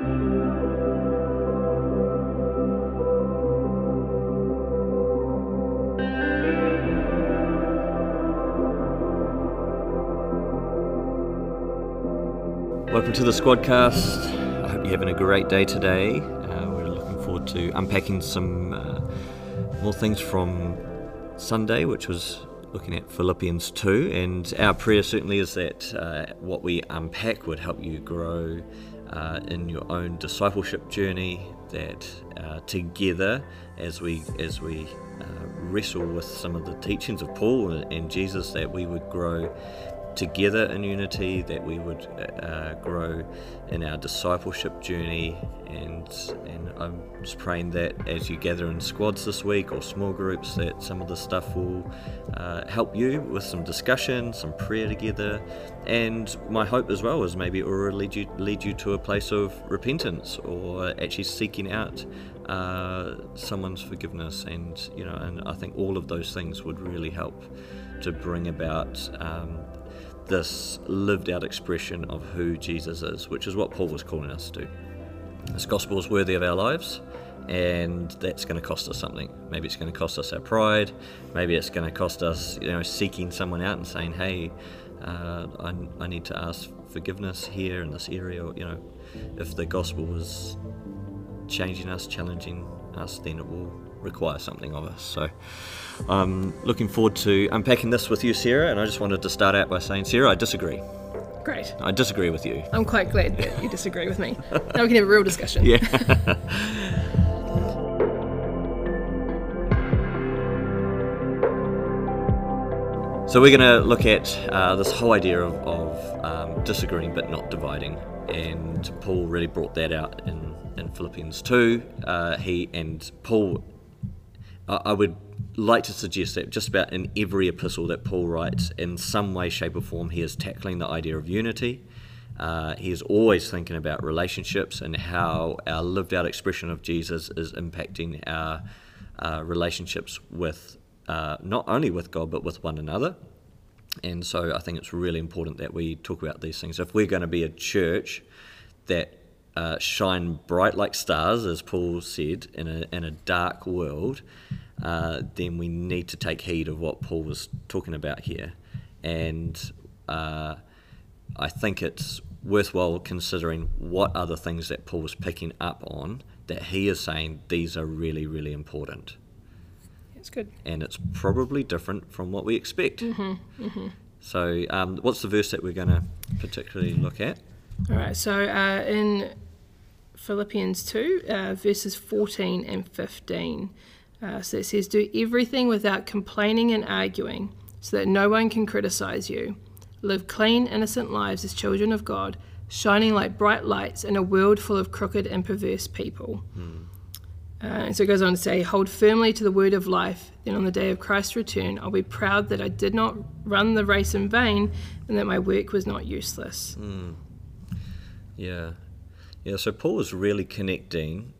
Welcome to the Squadcast. I hope you're having a great day today. Uh, we're looking forward to unpacking some uh, more things from Sunday, which was looking at Philippians 2. And our prayer certainly is that uh, what we unpack would help you grow uh, in your own discipleship journey. That uh, together, as we as we uh, wrestle with some of the teachings of Paul and Jesus, that we would grow together in unity, that we would uh, grow in our discipleship journey, and and I'm just praying that as you gather in squads this week or small groups, that some of the stuff will uh, help you with some discussion, some prayer together, and my hope as well is maybe it will lead you lead you to a place of repentance or actually seeking out uh, someone's forgiveness, and you know, and I think all of those things would really help to bring about um, this lived out expression of who Jesus is, which is what Paul was calling us to. This gospel is worthy of our lives, and that's going to cost us something. Maybe it's going to cost us our pride. Maybe it's going to cost us, you know, seeking someone out and saying, "Hey, uh, I, I need to ask forgiveness here in this area." Or, you know, if the gospel was changing us, challenging us, then it will require something of us. So I'm looking forward to unpacking this with you, Sarah. And I just wanted to start out by saying, Sarah, I disagree. Great. I disagree with you. I'm quite glad that you disagree with me. Now we can have a real discussion. Yeah. so we're going to look at uh, this whole idea of, of um, disagreeing but not dividing, and Paul really brought that out in, in Philippians two. Uh, he and Paul, I, would like to suggest that just about in every epistle that Paul writes, in some way, shape, or form, he is tackling the idea of unity. Uh, he is always thinking about relationships and how our lived out expression of Jesus is impacting our uh, relationships with uh, not only with God but with one another. And so I think it's really important that we talk about these things. If we're going to be a church that uh, shine bright like stars, as Paul said, in a, in a dark world, uh, then we need to take heed of what Paul was talking about here. And uh, I think it's worthwhile considering what other things that Paul was picking up on that he is saying these are really, really important. It's good. And it's probably different from what we expect. Mm-hmm, mm-hmm. So, um, what's the verse that we're going to particularly look at? All right, so uh, in Philippians 2, uh, verses 14 and 15. Uh, so it says, Do everything without complaining and arguing, so that no one can criticize you. Live clean, innocent lives as children of God, shining like bright lights in a world full of crooked and perverse people. Uh, and so it goes on to say, Hold firmly to the word of life, then on the day of Christ's return, I'll be proud that I did not run the race in vain and that my work was not useless. Mm. Yeah. Yeah, so Paul is really connecting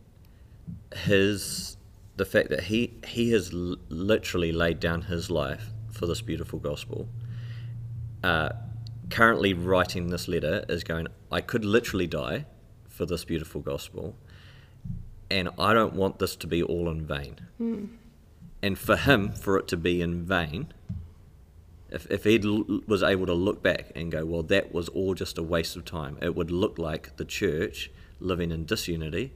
his the fact that he he has l- literally laid down his life for this beautiful gospel. Uh, currently writing this letter is going. I could literally die for this beautiful gospel, and I don't want this to be all in vain. Mm. And for him, for it to be in vain, if if he l- was able to look back and go, well, that was all just a waste of time. It would look like the church living in disunity,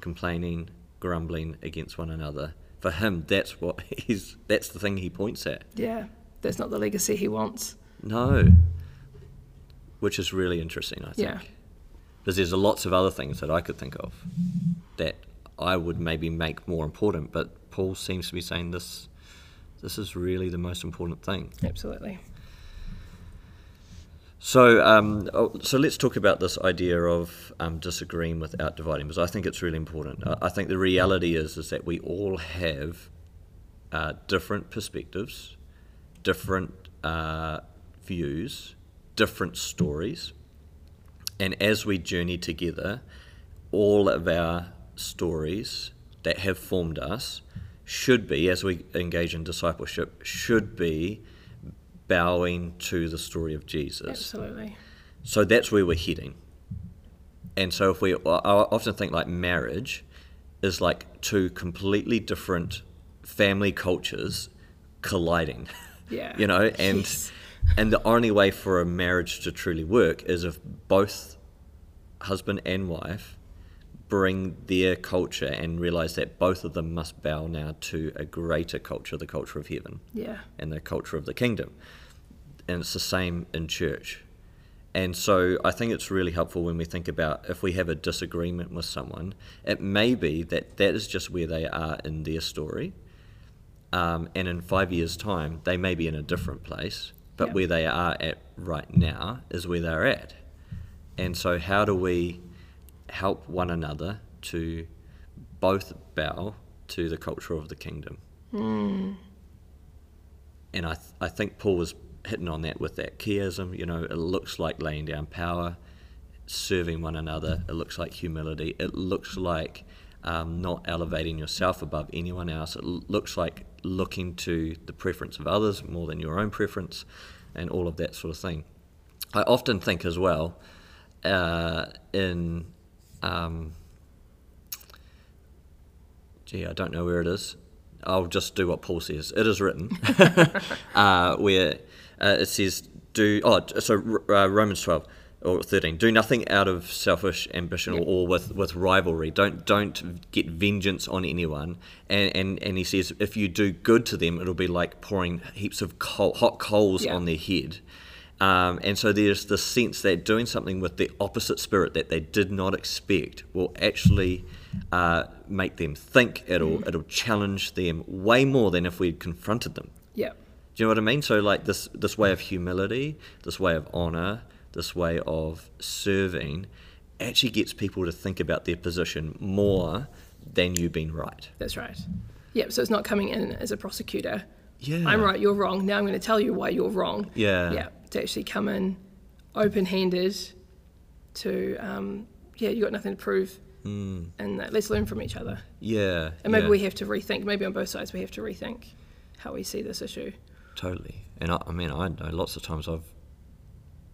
complaining, grumbling against one another. For him, that's what he's. That's the thing he points at. Yeah, that's not the legacy he wants. No. Which is really interesting, I think. Yeah. Because there's lots of other things that I could think of that I would maybe make more important, but Paul seems to be saying this. This is really the most important thing. Absolutely. So, um, oh, so let's talk about this idea of um, disagreeing without dividing, because I think it's really important. I, I think the reality is is that we all have uh, different perspectives, different uh, views, different stories, and as we journey together, all of our stories that have formed us should be, as we engage in discipleship, should be bowing to the story of Jesus. Absolutely. So that's where we're heading. And so if we, I often think like marriage is like two completely different family cultures colliding. Yeah. you know, and Yes. and the only way for a marriage to truly work is if both husband and wife bring their culture and realize that both of them must bow now to a greater culture, the culture of heaven Yeah. and the culture of the kingdom. And it's the same in church. And so I think it's really helpful when we think about if we have a disagreement with someone, it may be that that is just where they are in their story. Um, and in five years' time, they may be in a different place, but where they are at right now is where they're at. And so, how do we help one another to both bow to the culture of the kingdom? and I, th- I think Paul was hitting on that with that chiasm. You know, it looks like laying down power, serving one another. It looks like humility. It looks like um, not elevating yourself above anyone else. It l- looks like looking to the preference of others more than your own preference, and all of that sort of thing. I often think as well uh, in. Um, gee, I don't know where it is. I'll just do what Paul says. It is written, uh, where uh, it says, "Do oh, so uh, Romans twelve or thirteen. Do nothing out of selfish ambition Yep. or with, with rivalry. Don't don't get vengeance on anyone." And, and and he says, if you do good to them, it'll be like pouring heaps of coal, hot coals on their head. Um, and so there's this sense that doing something with the opposite spirit that they did not expect will actually uh, make them think. It'll it'll challenge them way more than if we'd confronted them. Yeah. Do you know what I mean? So like this this way of humility, this way of honor, this way of serving, actually gets people to think about their position more than you being right. That's right. Yep. So it's not coming in as a prosecutor. Yeah. I'm right. You're wrong. Now I'm going to tell you why you're wrong. Yeah. Yeah. To actually come in open-handed. To um, yeah, you got nothing to prove. Mm. And that, let's learn from each other. Yeah. And maybe yeah. we have to rethink. Maybe on both sides we have to rethink how we see this issue. Totally. And I, I mean, I know lots of times I've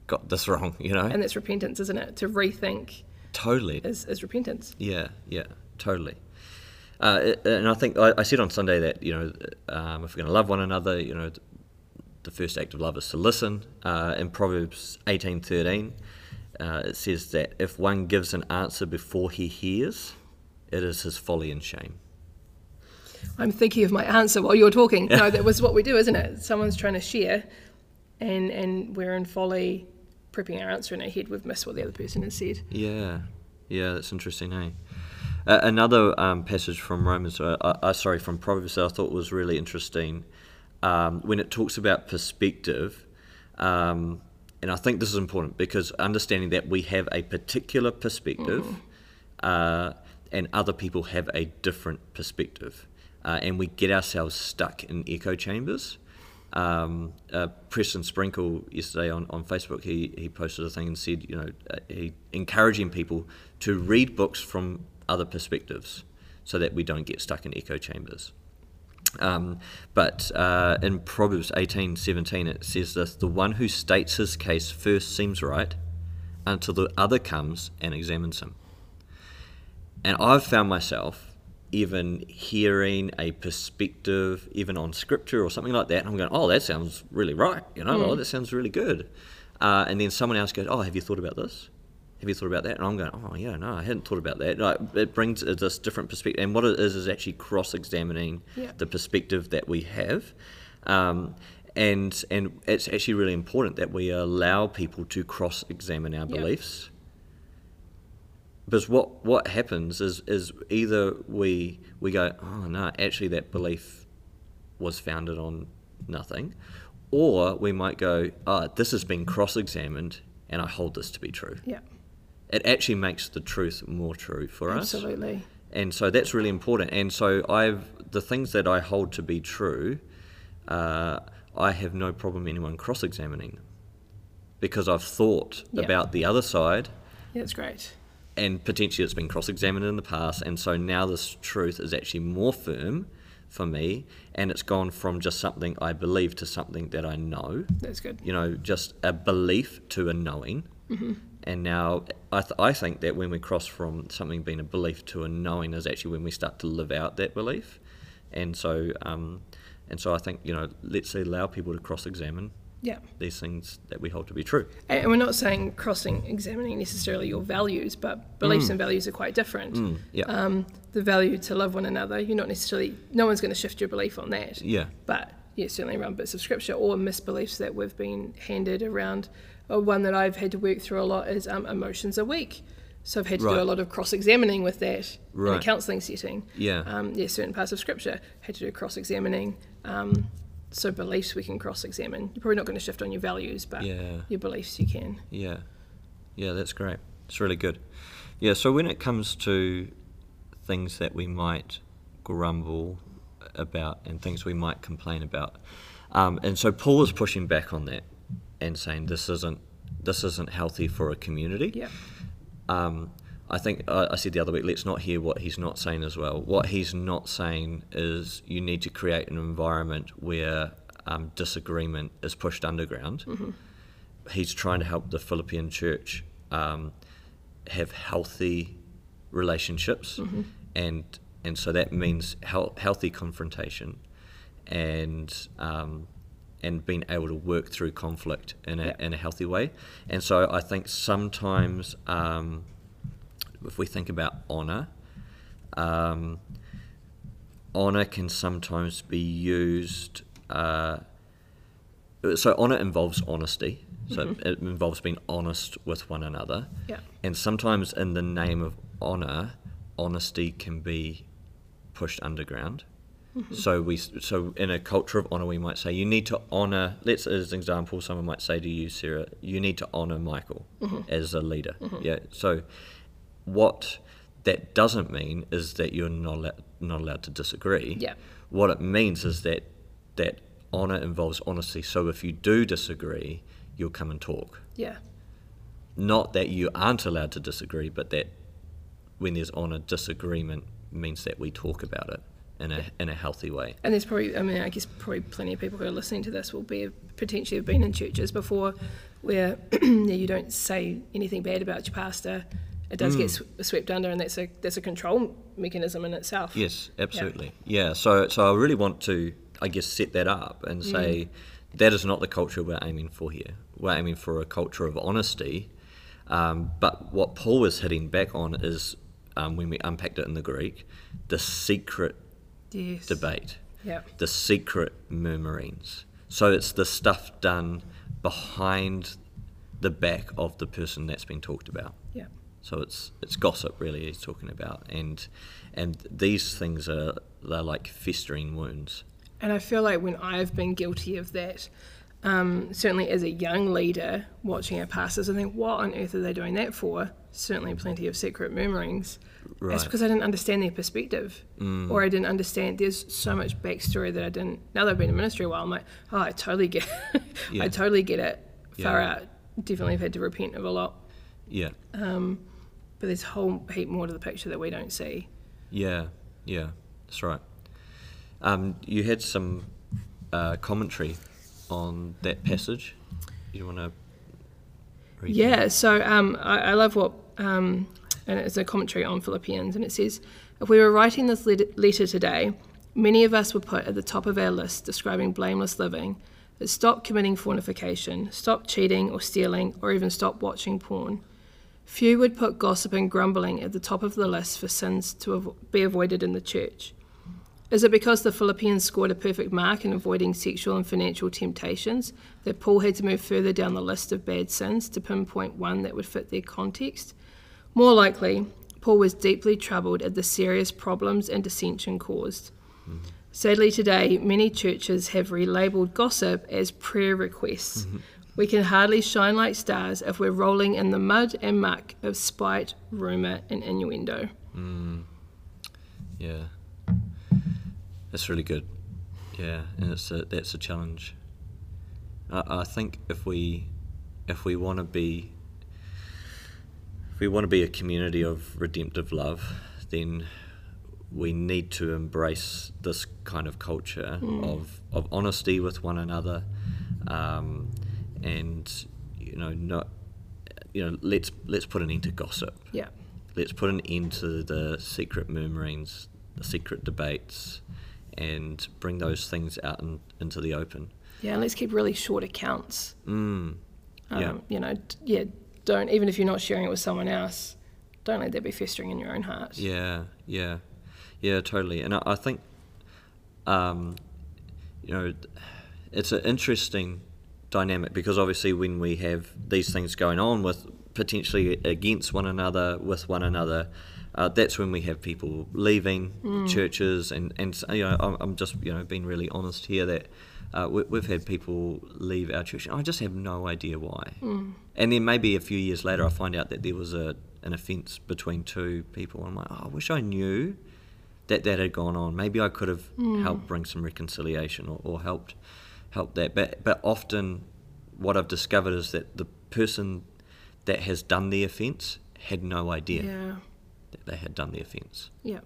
got this wrong, you know? And that's repentance, isn't it? To rethink totally. is, is repentance. Yeah, yeah, totally. Uh, and I think I, I said on Sunday that, you know, um, if we're going to love one another, you know, the first act of love is to listen. Uh, in Proverbs 18.13, uh, it says that if one gives an answer before he hears, it is his folly and shame. I'm thinking of my answer while you're talking. No, that was what we do, isn't it? Someone's trying to share, and and we're in folly, prepping our answer in our head. We've missed what the other person has said. Yeah, yeah, that's interesting, eh? Uh, another um, passage from Romans, uh, uh, uh, sorry, from Proverbs that I thought was really interesting um, when it talks about perspective. Um, and I think this is important because understanding that we have a particular perspective uh, and other people have a different perspective. Uh, and we get ourselves stuck in echo chambers. Um, uh, Preston Sprinkle yesterday on, on Facebook, he, he posted a thing and said, you know, uh, he encouraging people to read books from other perspectives so that we don't get stuck in echo chambers. Um, but uh, in Proverbs 18:17 it says this: "The one who states his case first seems right, until the other comes and examines him." And I've found myself even hearing a perspective, even on scripture or something like that, and I'm going, "Oh, that sounds really right," you know, "Oh, that sounds really good." Uh, and then someone else goes, "Oh, have you thought about this?" Have you thought about that? And I'm going, oh yeah, no, I hadn't thought about that. Like, it brings this different perspective, and what it is is actually cross-examining Yeah. the perspective that we have, um, and and it's actually really important that we allow people to cross-examine our Yeah. beliefs. Because what what happens is is either we we go, oh no, actually that belief was founded on nothing, or we might go, oh, this has been cross-examined, and I hold this to be true Yeah, it actually makes the truth more true for us. absolutely. And so that's really important. And so I've the things that I hold to be true, uh, I have no problem anyone cross-examining them because I've thought Yeah. about the other side, Yeah, that's great. and potentially it's been cross-examined in the past, and so now this truth is actually more firm for me, and it's gone from just something I believe to something that I know That's good. you know, just a belief to a knowing. And now I, th- I think that when we cross from something being a belief to a knowing is actually when we start to live out that belief, and so um, and so I think you know let's allow people to cross-examine Yeah. these things that we hold to be true. And we're not saying crossing examining necessarily your values, but beliefs and values are quite different. Mm, yeah, Um, the value to love one another, you're not necessarily, no one's going to shift your belief on that. yeah, But yeah, certainly around bits of scripture or misbeliefs that we've been handed around. Uh, one that I've had to work through a lot is um, emotions are weak. So I've had to do a lot of cross-examining with that in a counselling setting. yeah, Um, yeah, certain parts of scripture had to do cross-examining. Um, so beliefs we can cross-examine. You're probably not going to shift on your values, but yeah. your beliefs you can. Yeah, yeah, that's great. It's really good. Yeah, so when it comes to things that we might grumble about and things we might complain about, um, and so Paul is pushing back on that and saying this isn't this isn't healthy for a community. Yeah. Um, I think I, I said the other week, let's not hear what he's not saying as well. What he's not saying is you need to create an environment where um, disagreement is pushed underground. He's trying to help the Philippian church um, have healthy relationships, and and so that means hel- healthy confrontation, and um, and being able to work through conflict in a, Yeah. in a healthy way. And so I think sometimes um, if we think about honor, um, honor can sometimes be used. Uh, so honor involves honesty. So it involves being honest with one another. Yeah. And sometimes in the name of honor, honesty can be pushed underground. So we so in a culture of honor, we might say you need to honor. Let's as an example, someone might say to you, Sarah, you need to honor Michael mm-hmm. as a leader. Mm-hmm. Yeah. So what that doesn't mean is that you're not allowed, not allowed to disagree. Yeah. What it means is that that honor involves honesty. So if you do disagree, you'll come and talk. Yeah. Not that you aren't allowed to disagree, but that when there's honor, disagreement means that we talk about it in a in a healthy way. And there's probably, I mean, I guess probably plenty of people who are listening to this will be potentially have been in churches before where yeah, you don't say anything bad about your pastor. It does get sw- swept under, and that's a that's a control mechanism in itself. Yes, absolutely. Yeah. So so I really want to, I guess, set that up and say that is not the culture we're aiming for here. We're aiming for a culture of honesty. Um, but what Paul is hitting back on is um, when we unpacked it in the Greek, the secret Yes. debate, Yeah. the secret murmurings. So it's the stuff done behind the back of the person that's been talked about. Yeah. So it's it's gossip really he's talking about, and and these things are they're like festering wounds. And I feel like when I've been guilty of that, um, certainly as a young leader watching our pastors, I think, what on earth are they doing that for? Certainly plenty of secret murmurings. That's Right. because I didn't understand their perspective. Or I didn't understand, there's so much backstory that I didn't, now that I've been in ministry a while, I'm like, oh, I totally get it. Yeah. I totally get it. Far Yeah. out. Definitely have had to repent of a lot. Yeah, Um, But there's a whole heap more to the picture that we don't see. yeah, yeah. That's right. Um, you had some uh, commentary on that passage. You want to? read that? Yeah, so um, I, I love what, um, and it's a commentary on Philippians, and it says, If we were writing this letter today, many of us would put at the top of our list describing blameless living that stop committing fornication, stop cheating or stealing, or even stop watching porn. Few would put gossip and grumbling at the top of the list for sins to be avoided in the church. Is it because the Philippians scored a perfect mark in avoiding sexual and financial temptations that Paul had to move further down the list of bad sins to pinpoint one that would fit their context? More likely, Paul was deeply troubled at the serious problems and dissension caused. Mm-hmm. Sadly, today, many churches have relabeled gossip as prayer requests. Mm-hmm. We can hardly shine like stars if we're rolling in the mud and muck of spite, rumour, and innuendo. Mm. Yeah, that's really good. Yeah, and it's a, that's a challenge. I, I think if we if we want to be if we want to be a community of redemptive love, then we need to embrace this kind of culture of, of honesty with one another, um, and you know not you know, let's let's put an end to gossip. Yeah. Let's put an end to the secret murmurings, the secret debates, and bring those things out in, into the open. Yeah, and let's keep really short accounts. Mm. Yeah. Um, You know, yeah, don't, even if you're not sharing it with someone else, don't let that be festering in your own heart. Yeah, yeah, yeah, totally. And I, I think, um, you know, it's an interesting dynamic because obviously when we have these things going on with potentially against one another, with one another, uh, that's when we have people leaving churches, and and you know, I'm, I'm just you know being really honest here that. Uh, we, we've had people leave our church, and I just have no idea why. And then maybe a few years later, I find out that there was a an offence between two people. I'm like, oh, I wish I knew that that had gone on. Maybe I could have helped bring some reconciliation or, or helped help that. But but often, what I've discovered is that the person that has done the offence had no idea Yeah. that they had done the offence. Yeah.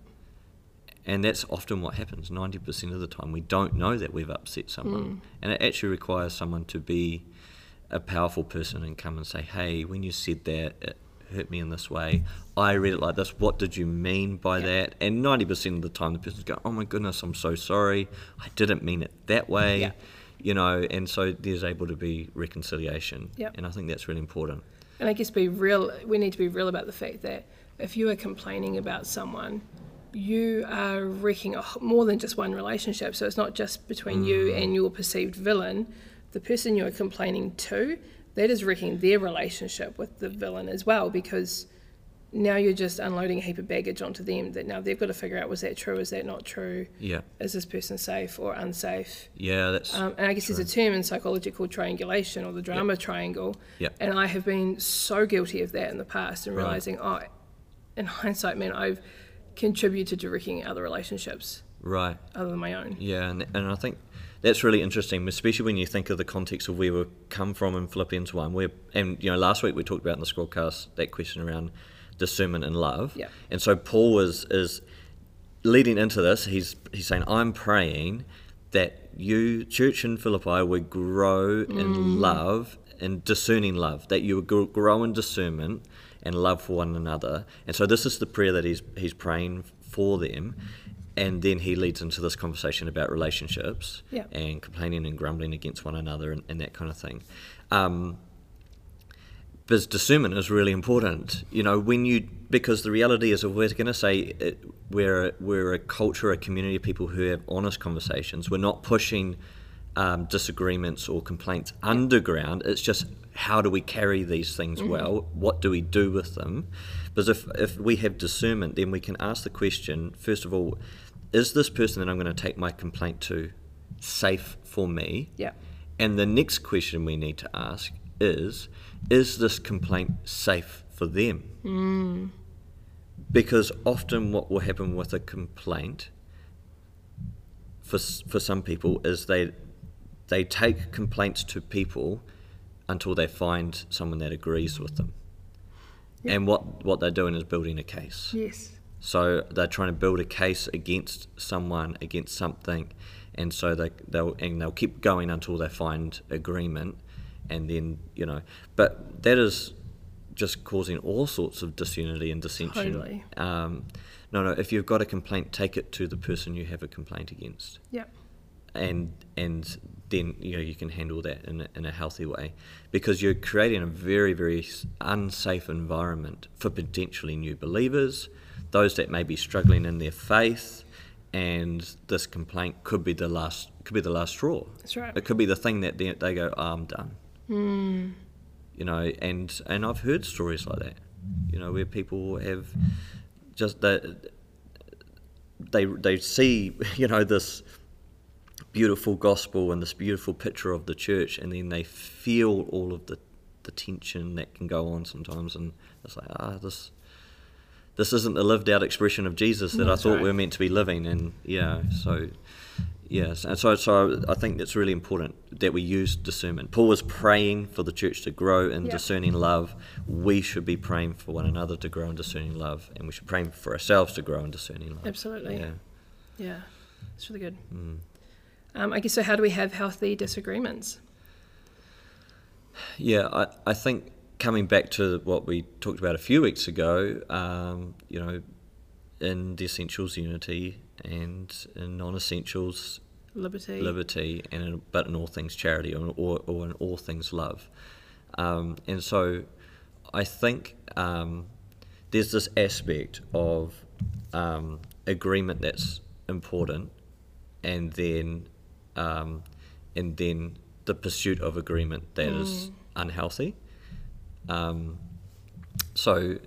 And that's often what happens. 90% of the time, we don't know that we've upset someone. Hmm. And it actually requires someone to be a powerful person and come and say, hey, when you said that, it hurt me in this way. I read it like this. What did you mean by Yeah. that? And 90% of the time, the person's go, oh my goodness, I'm so sorry. I didn't mean it that way. Yeah. You know, and so there's able to be reconciliation. Yep. And I think that's really important. And I guess be real, we need to be real about the fact that if you are complaining about someone, you are wrecking a, more than just one relationship. So it's not just between you and your perceived villain. The person you are complaining to, that is wrecking their relationship with the villain as well because now you're just unloading a heap of baggage onto them that now they've got to figure out was that true, is that not true, Yeah. is this person safe or unsafe? Yeah, that's. Um, and I guess there's a term in psychology called triangulation or the drama triangle. Yep. And I have been so guilty of that in the past and Right. realizing, oh, in hindsight, man, I've contributed to wrecking other relationships right. other than my own. Yeah, and, and I think that's really interesting, especially when you think of the context of where we've come from in Philippians 1. Where, and, you know, last week we talked about in the scrollcast that question around discernment and love. Yeah. And so Paul is, is leading into this, he's, he's saying, I'm praying that you, church in Philippi, would grow in mm. love and discerning love, that you would grow in discernment and love for one another. And so this is the prayer that he's, he's praying for them. And then he leads into this conversation about relationships Yeah. and complaining and grumbling against one another and, and that kind of thing. Um, because discernment is really important. You know, when you because the reality is, if we're going to say it, we're we're a culture, a community of people who have honest conversations, we're not pushing um, disagreements or complaints underground. It's just how do we carry these things well? What do we do with them? Because if if we have discernment, then we can ask the question first of all: Is this person that I'm going to take my complaint to safe for me? Yeah. And the next question we need to ask is Is this complaint safe for them? Because often what will happen with a complaint for, for some people is they, they take complaints to people until they find someone that agrees with them. Yeah. And what, what they're doing is building a case. Yes. So they're trying to build a case against someone, against something, and so they they'll and they'll keep going until they find agreement, and then you know, but that is just causing all sorts of disunity and dissension. Totally. Um, no, no. If you've got a complaint, take it to the person you have a complaint against Yeah. and and then you know you can handle that in a, in a healthy way. Because you're creating a very very unsafe environment for potentially new believers those that may be struggling in their faith and this complaint could be the last could be the last straw. That's right. it could be the thing that they, they go oh, I'm done. Hmm. You know and and I've heard stories like that you know where people have just that they they see you know this beautiful gospel and this beautiful picture of the church and then they feel all of the the tension that can go on sometimes and it's like ah this this isn't the lived out expression of Jesus that I thought right. we were meant to be living and yeah so yes and so so I think it's really important that we use discernment Paul was praying for the church to grow in discerning love we should be praying for one another to grow in discerning love and we should pray for ourselves to grow in discerning love Absolutely. yeah Yeah. It's really good. Mm. Um, I guess so. How do we have healthy disagreements? Yeah, I, I think coming back to what we talked about a few weeks ago, um, you know, in the essentials unity and in non-essentials Liberty. liberty, and in, but in all things charity, or, or, or in all things love. Um, and so, I think um, there's this aspect of um, agreement that's important, and then um, and then the pursuit of agreement that is unhealthy. Um, so,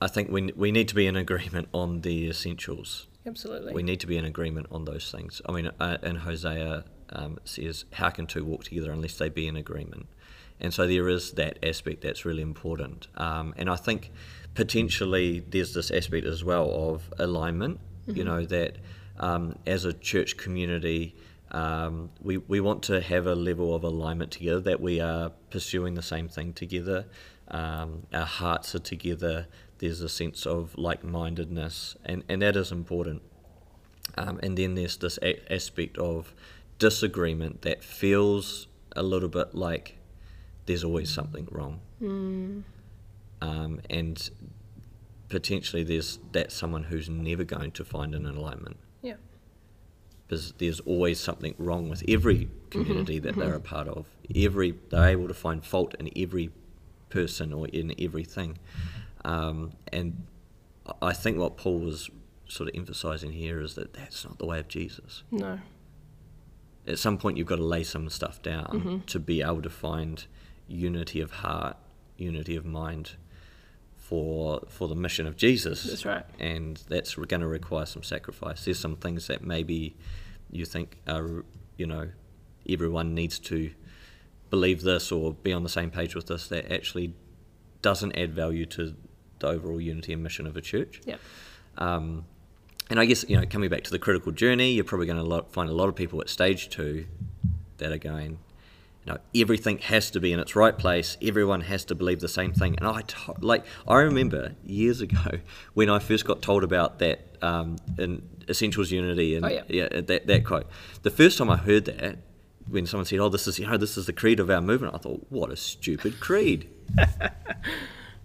I think we we need to be in agreement on the essentials. Absolutely. We need to be in agreement on those things. I mean, uh, in Hosea um, says, "How can two walk together unless they be in agreement?" And so there is that aspect that's really important. Um, and I think potentially there's this aspect as well of alignment. You know that um, as a church community, um, we we want to have a level of alignment together. That we are pursuing the same thing together. Um, our hearts are together. There's a sense of like-mindedness, and, and that is important. Um, and then there's this a- aspect of disagreement that feels a little bit like there's always something wrong. Um, and potentially there's that someone who's never going to find an alignment. Because there's always something wrong with every mm-hmm. community that mm-hmm. they're a part of. Every they're able to find fault in every person or in everything, um, and I think what Paul was sort of emphasizing here is that that's not the way of Jesus. No. At some point, you've got to lay some stuff down mm-hmm. to be able to find unity of heart, unity of mind for for the mission of Jesus That's right. and that's going to require some sacrifice. There's some things that maybe you think are, you know, everyone needs to believe this or be on the same page with this that actually doesn't add value to the overall unity and mission of a church. Yeah. Um, and I guess, you know, coming back to the critical journey, you're probably going to find a lot of people at stage two that are going, you know, everything has to be in its right place. Everyone has to believe the same thing. And I, to- like, I remember years ago when I first got told about that um, in Essentials Unity and Oh, yeah. that, that quote. The first time I heard that, when someone said, "Oh, this is you know this is the creed of our movement," I thought, "What a stupid creed."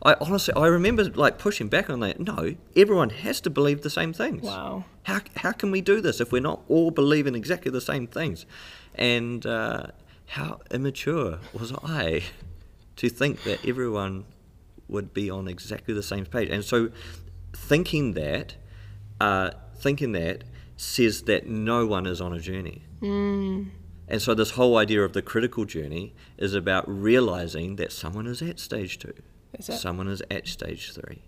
I honestly, I remember like pushing back on that. No, everyone has to believe the same things. Wow. How, how can we do this if we're not all believing exactly the same things? And uh, how immature was I to think that everyone would be on exactly the same page? And so, thinking that, uh, thinking that says that no one is on a journey. And so, this whole idea of the critical journey is about realizing that someone is at stage two, someone is at stage 3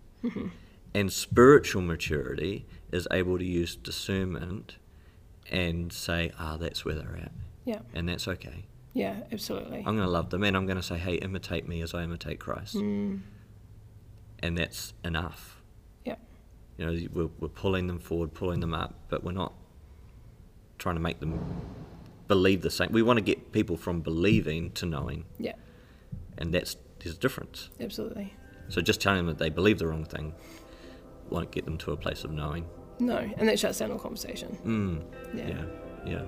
And spiritual maturity is able to use discernment and say, ah, that's where they're at. Yeah. And that's okay. Yeah. Absolutely. I'm going to love them and I'm going to say, hey, imitate me as I imitate Christ. Mm. And that's enough. Yeah. You know, we're, we're pulling them forward, pulling them up, but we're not trying to make them believe the same. We want to get people from believing to knowing, Yeah. and that's there's a difference. Absolutely. So just telling them that they believe the wrong thing won't get them to a place of knowing. No, and that shuts down all conversation. Mm, Yeah. yeah, yeah.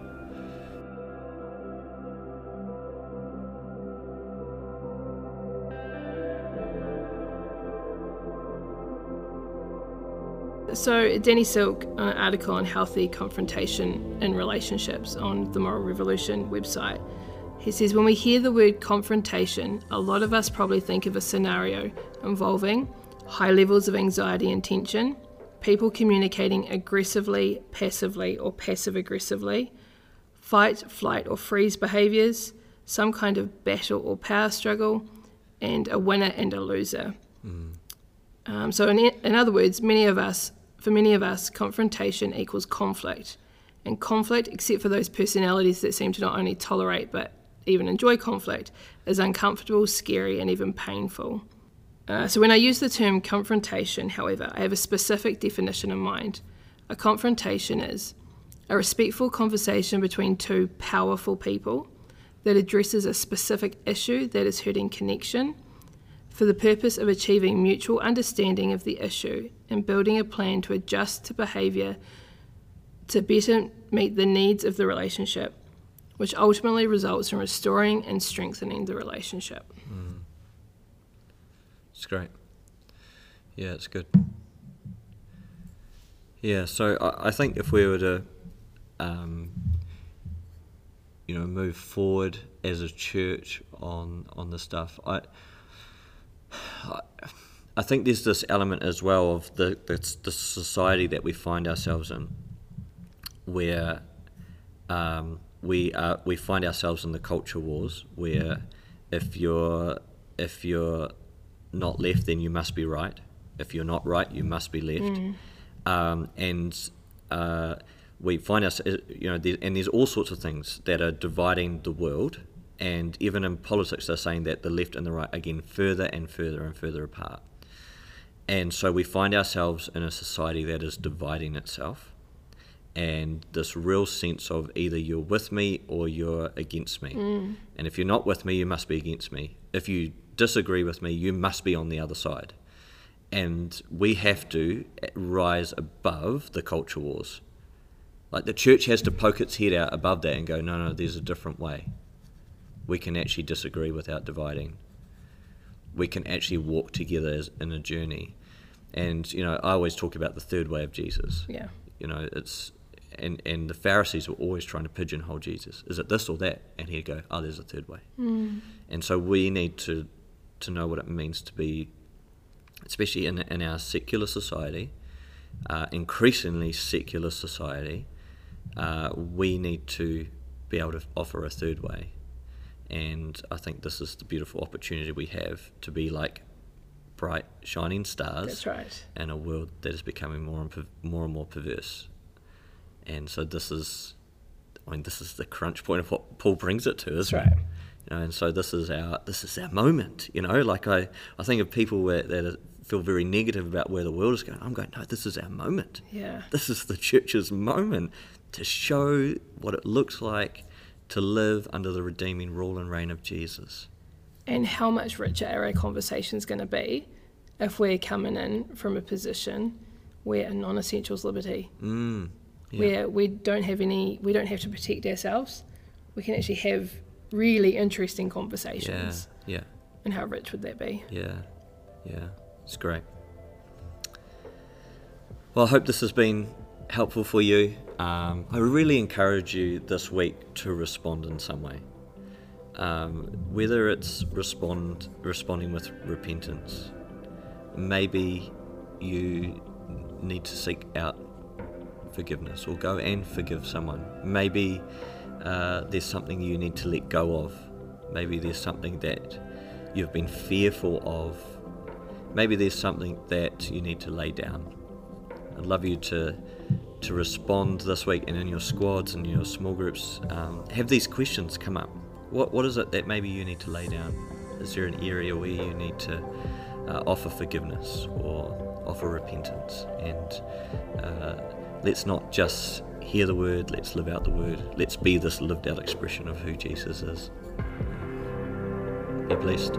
So, Danny Silk, an article on healthy confrontation in relationships on the Moral Revolution website, he says, When we hear the word confrontation, a lot of us probably think of a scenario involving high levels of anxiety and tension, people communicating aggressively, passively, or passive aggressively, fight, flight, or freeze behaviors, some kind of battle or power struggle, and a winner and a loser. Um, so, in, in other words, many of us, for many of us, confrontation equals conflict. And conflict, except for those personalities that seem to not only tolerate but even enjoy conflict, is uncomfortable, scary, and even painful. Uh, so, when I use the term confrontation, however, I have a specific definition in mind. A confrontation is a respectful conversation between two powerful people that addresses a specific issue that is hurting connection for the purpose of achieving mutual understanding of the issue and building a plan to adjust to behaviour to better meet the needs of the relationship, which ultimately results in restoring and strengthening the relationship. It's great. Yeah, it's good. Yeah, so I, I think if we were to, um, you know, move forward as a church on on the stuff, I, I, I think there's this element as well of the, the the society that we find ourselves in, where um, we are we find ourselves in the culture wars, where if you're if you're not left, then you must be right. If you're not right, you must be left. Um, and uh, we find us, uh, you know, there, and there's all sorts of things that are dividing the world. And even in politics, they're saying that the left and the right are getting further and further and further apart. And so we find ourselves in a society that is dividing itself. And this real sense of either you're with me or you're against me. Mm. And if you're not with me, you must be against me. If you disagree with me, you must be on the other side. And we have to rise above the culture wars. Like the church has to poke its head out above that and go, no, no, there's a different way. We can actually disagree without dividing. We can actually walk together as, in a journey. And, you know, I always talk about the third way of Jesus. Yeah. You know, it's and and the Pharisees were always trying to pigeonhole Jesus. Is it this or that? And he'd go, oh, there's a third way. And so we need to to know what it means to be, especially in in our secular society, uh, increasingly secular society. Uh, we need to be able to offer a third way, and I think this is the beautiful opportunity we have to be like bright shining stars That's right. in a world that is becoming more and more and more perverse. And so this is, I mean, this is the crunch point of what Paul brings it to, That's isn't right. it? You know, and so this is our this is our moment. You know, like I, I think of people where, that feel very negative about where the world is going. I'm going, no, this is our moment. Yeah. This is the church's moment to show what it looks like to live under the redeeming rule and reign of Jesus. And how much richer our conversation's going to be if we're coming in from a position where a non-essentials liberty, Mm, yeah. where we don't have any, we don't have to protect ourselves. We can actually have really interesting conversations. yeah, conversations. yeah. And how rich would that be? Yeah, yeah, it's great. Well, I hope this has been helpful for you. Um, I really encourage you this week to respond in some way, um, whether it's respond responding with repentance. Maybe you need to seek out forgiveness or go and forgive someone. Maybe uh, there's something you need to let go of. Maybe there's something that you've been fearful of. Maybe there's something that you need to lay down. I'd love you to to respond this week and in your squads and your small groups. Um, have these questions come up. What what is it that maybe you need to lay down? Is there an area where you need to uh, offer forgiveness or offer repentance? And uh, let's not just hear the word. Let's live out the word. Let's be this lived out expression of who Jesus is. Be blessed.